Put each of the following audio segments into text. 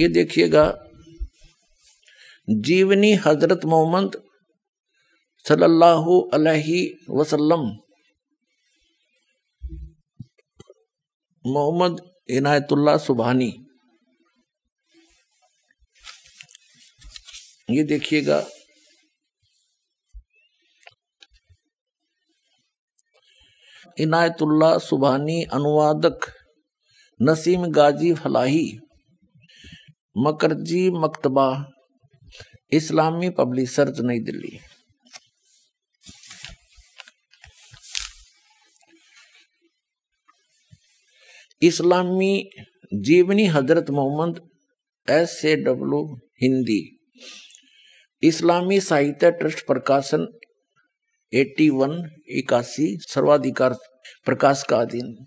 ये देखिएगा, जीवनी हज़रत मोहम्मद सल्लल्लाहु अलैहि वसल्लम, मोहम्मद इनायतुल्लाह सुबहानी। ये देखिएगा, इनायतुल्लाह सुबहानी अनुवादक नसीम गाजी फलाही मकरजी मकतबा, इस्लामी पब्लिशर्स नई दिल्ली। इस्लामी जीवनी हज़रत Mohammad S A W Hindi. इस्लामी साहित्य ट्रस्ट प्रकाशन 81 इक्यासी, सर्वाधिकार प्रकाश का अधीन।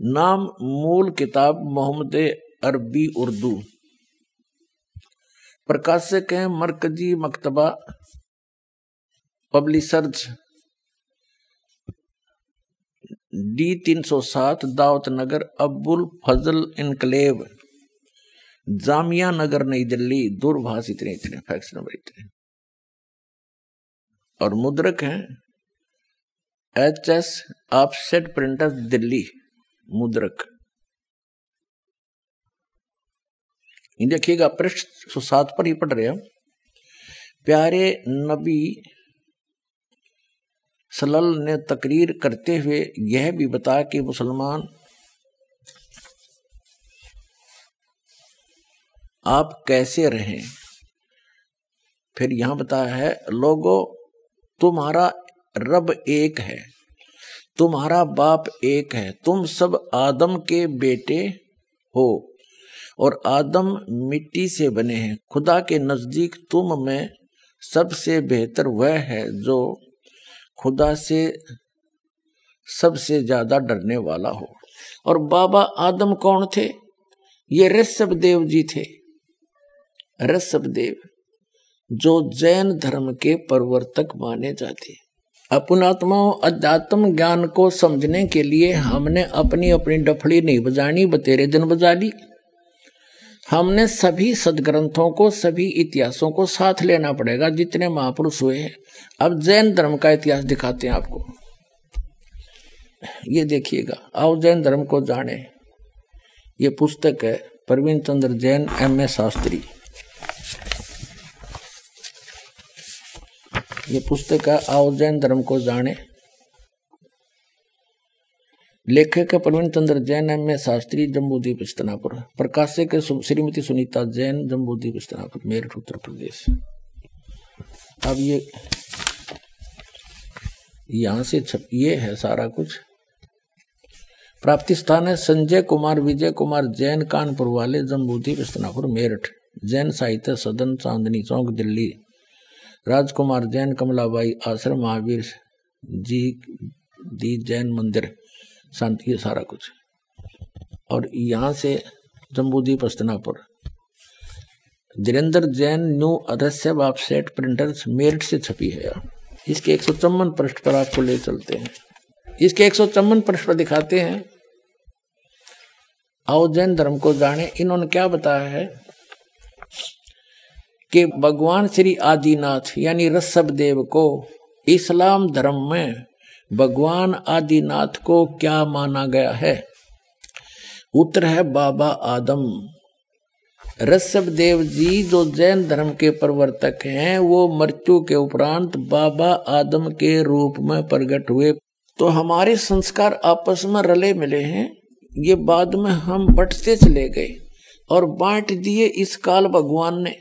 नाम, मूल किताब मोहम्मद अरबी, उर्दू। प्रकाशक हैं मरकजी मकतबा पब्लिशर्स डी तीन सौ सात दावत नगर, अब्बुल फजल इनकलेव। जामिया नगर, नई दिल्ली, दूरभाष इतने इतने, फैक्स नंबर इतने। और मुद्रक हैं H S offset printer Delhi, मुद्रक। देखिएगा, पृष्ठ सात पर ही पढ़ रहे हैं। प्यारे नबी सलल ने तकरीर करते हुए यह भी बताया कि मुसलमान, आप कैसे रहें? फिर यहाँ बताया है, लोगो, तुम्हारा रब एक है, तुम्हारा बाप एक है, तुम सब आदम के बेटे हो। और आदम मिट्टी से बने हैं। खुदा के नज़दीक तुम में सबसे बेहतर वह है जो खुदा से सबसे ज़्यादा डरने वाला हो। और बाबा आदम कौन थे? ये ऋषभ देव जी थे। ऋषभ देव जो जैन धर्म के प्रवर्तक माने जाते। अपनात्माओं अध्यात्म ज्ञान को समझने के लिए हमने अपनी अपनी डफड़ी नहीं बजानी, बतेरे दिन बजा ली। हमने सभी सदग्रंथों को, सभी इतिहासों को साथ लेना पड़ेगा जितने महापुरुष हुए हैं। अब जैन धर्म का इतिहास दिखाते हैं आपको। ये देखिएगा, आओ जैन धर्म को जाने। ये पुस्तक है प्रवीण चंद्र जैन, एम ए शास्त्री। ये पुस्तक है, आओ जैन धर्म को जाने। लेखक प्रवीण चंद्र जैन एम ए शास्त्री जम्बूदीप स्तनापुर प्रकाशक श्रीमती सुनीता जैन जम्बूदीप स्तनापुर मेरठ, उत्तर प्रदेश। अब ये, यहाँ से छप ये है सारा कुछ। प्राप्ति स्थान है संजय कुमार, विजय कुमार जैन, कानपुर वाले जम्बूदीप स्तनापुर मेरठ। जैन साहित्य सदन, चांदनी चौक, दिल्ली। राजकुमार जैन, कमलाबाई आश्रम, महावीर जी दी जैन मंदिर। शांति है सारा कुछ और यहाँ से जम्बूदीप अस्तनापुर धीरेन्द्र जैन न्यू अदस्य सेट प्रिंटर्स मेरिट से छपी है इसके एक सौ चौवन पृष्ठ पर आपको ले चलते हैं। इसके एक सौ चौवन पृष्ठ पर दिखाते हैं। आओ जैन धर्म को जाने। इन्होंने क्या बताया है? कि भगवान श्री आदिनाथ, यानी रसभ देव को इस्लाम धर्म में भगवान आदिनाथ को क्या माना गया है? उत्तर है बाबा आदम। ऋषभ देव जी जो जैन धर्म के प्रवर्तक हैं, वो मृत्यु के उपरांत बाबा आदम के रूप में प्रकट हुए। तो हमारे संस्कार आपस में रले मिले हैं। ये बाद में हम बटते चले गए और बांट दिए इस काल भगवान ने।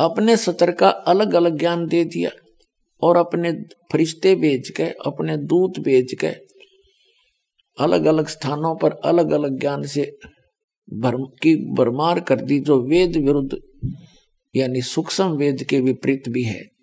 अपने सतर का अलग अलग ज्ञान दे दिया। और अपने फरिश्ते भेज के, अपने दूत भेज के अलग अलग स्थानों पर अलग अलग ज्ञान से भरम की भरमार कर दी, जो वेद विरुद्ध, यानी सूक्ष्म वेद के विपरीत भी है।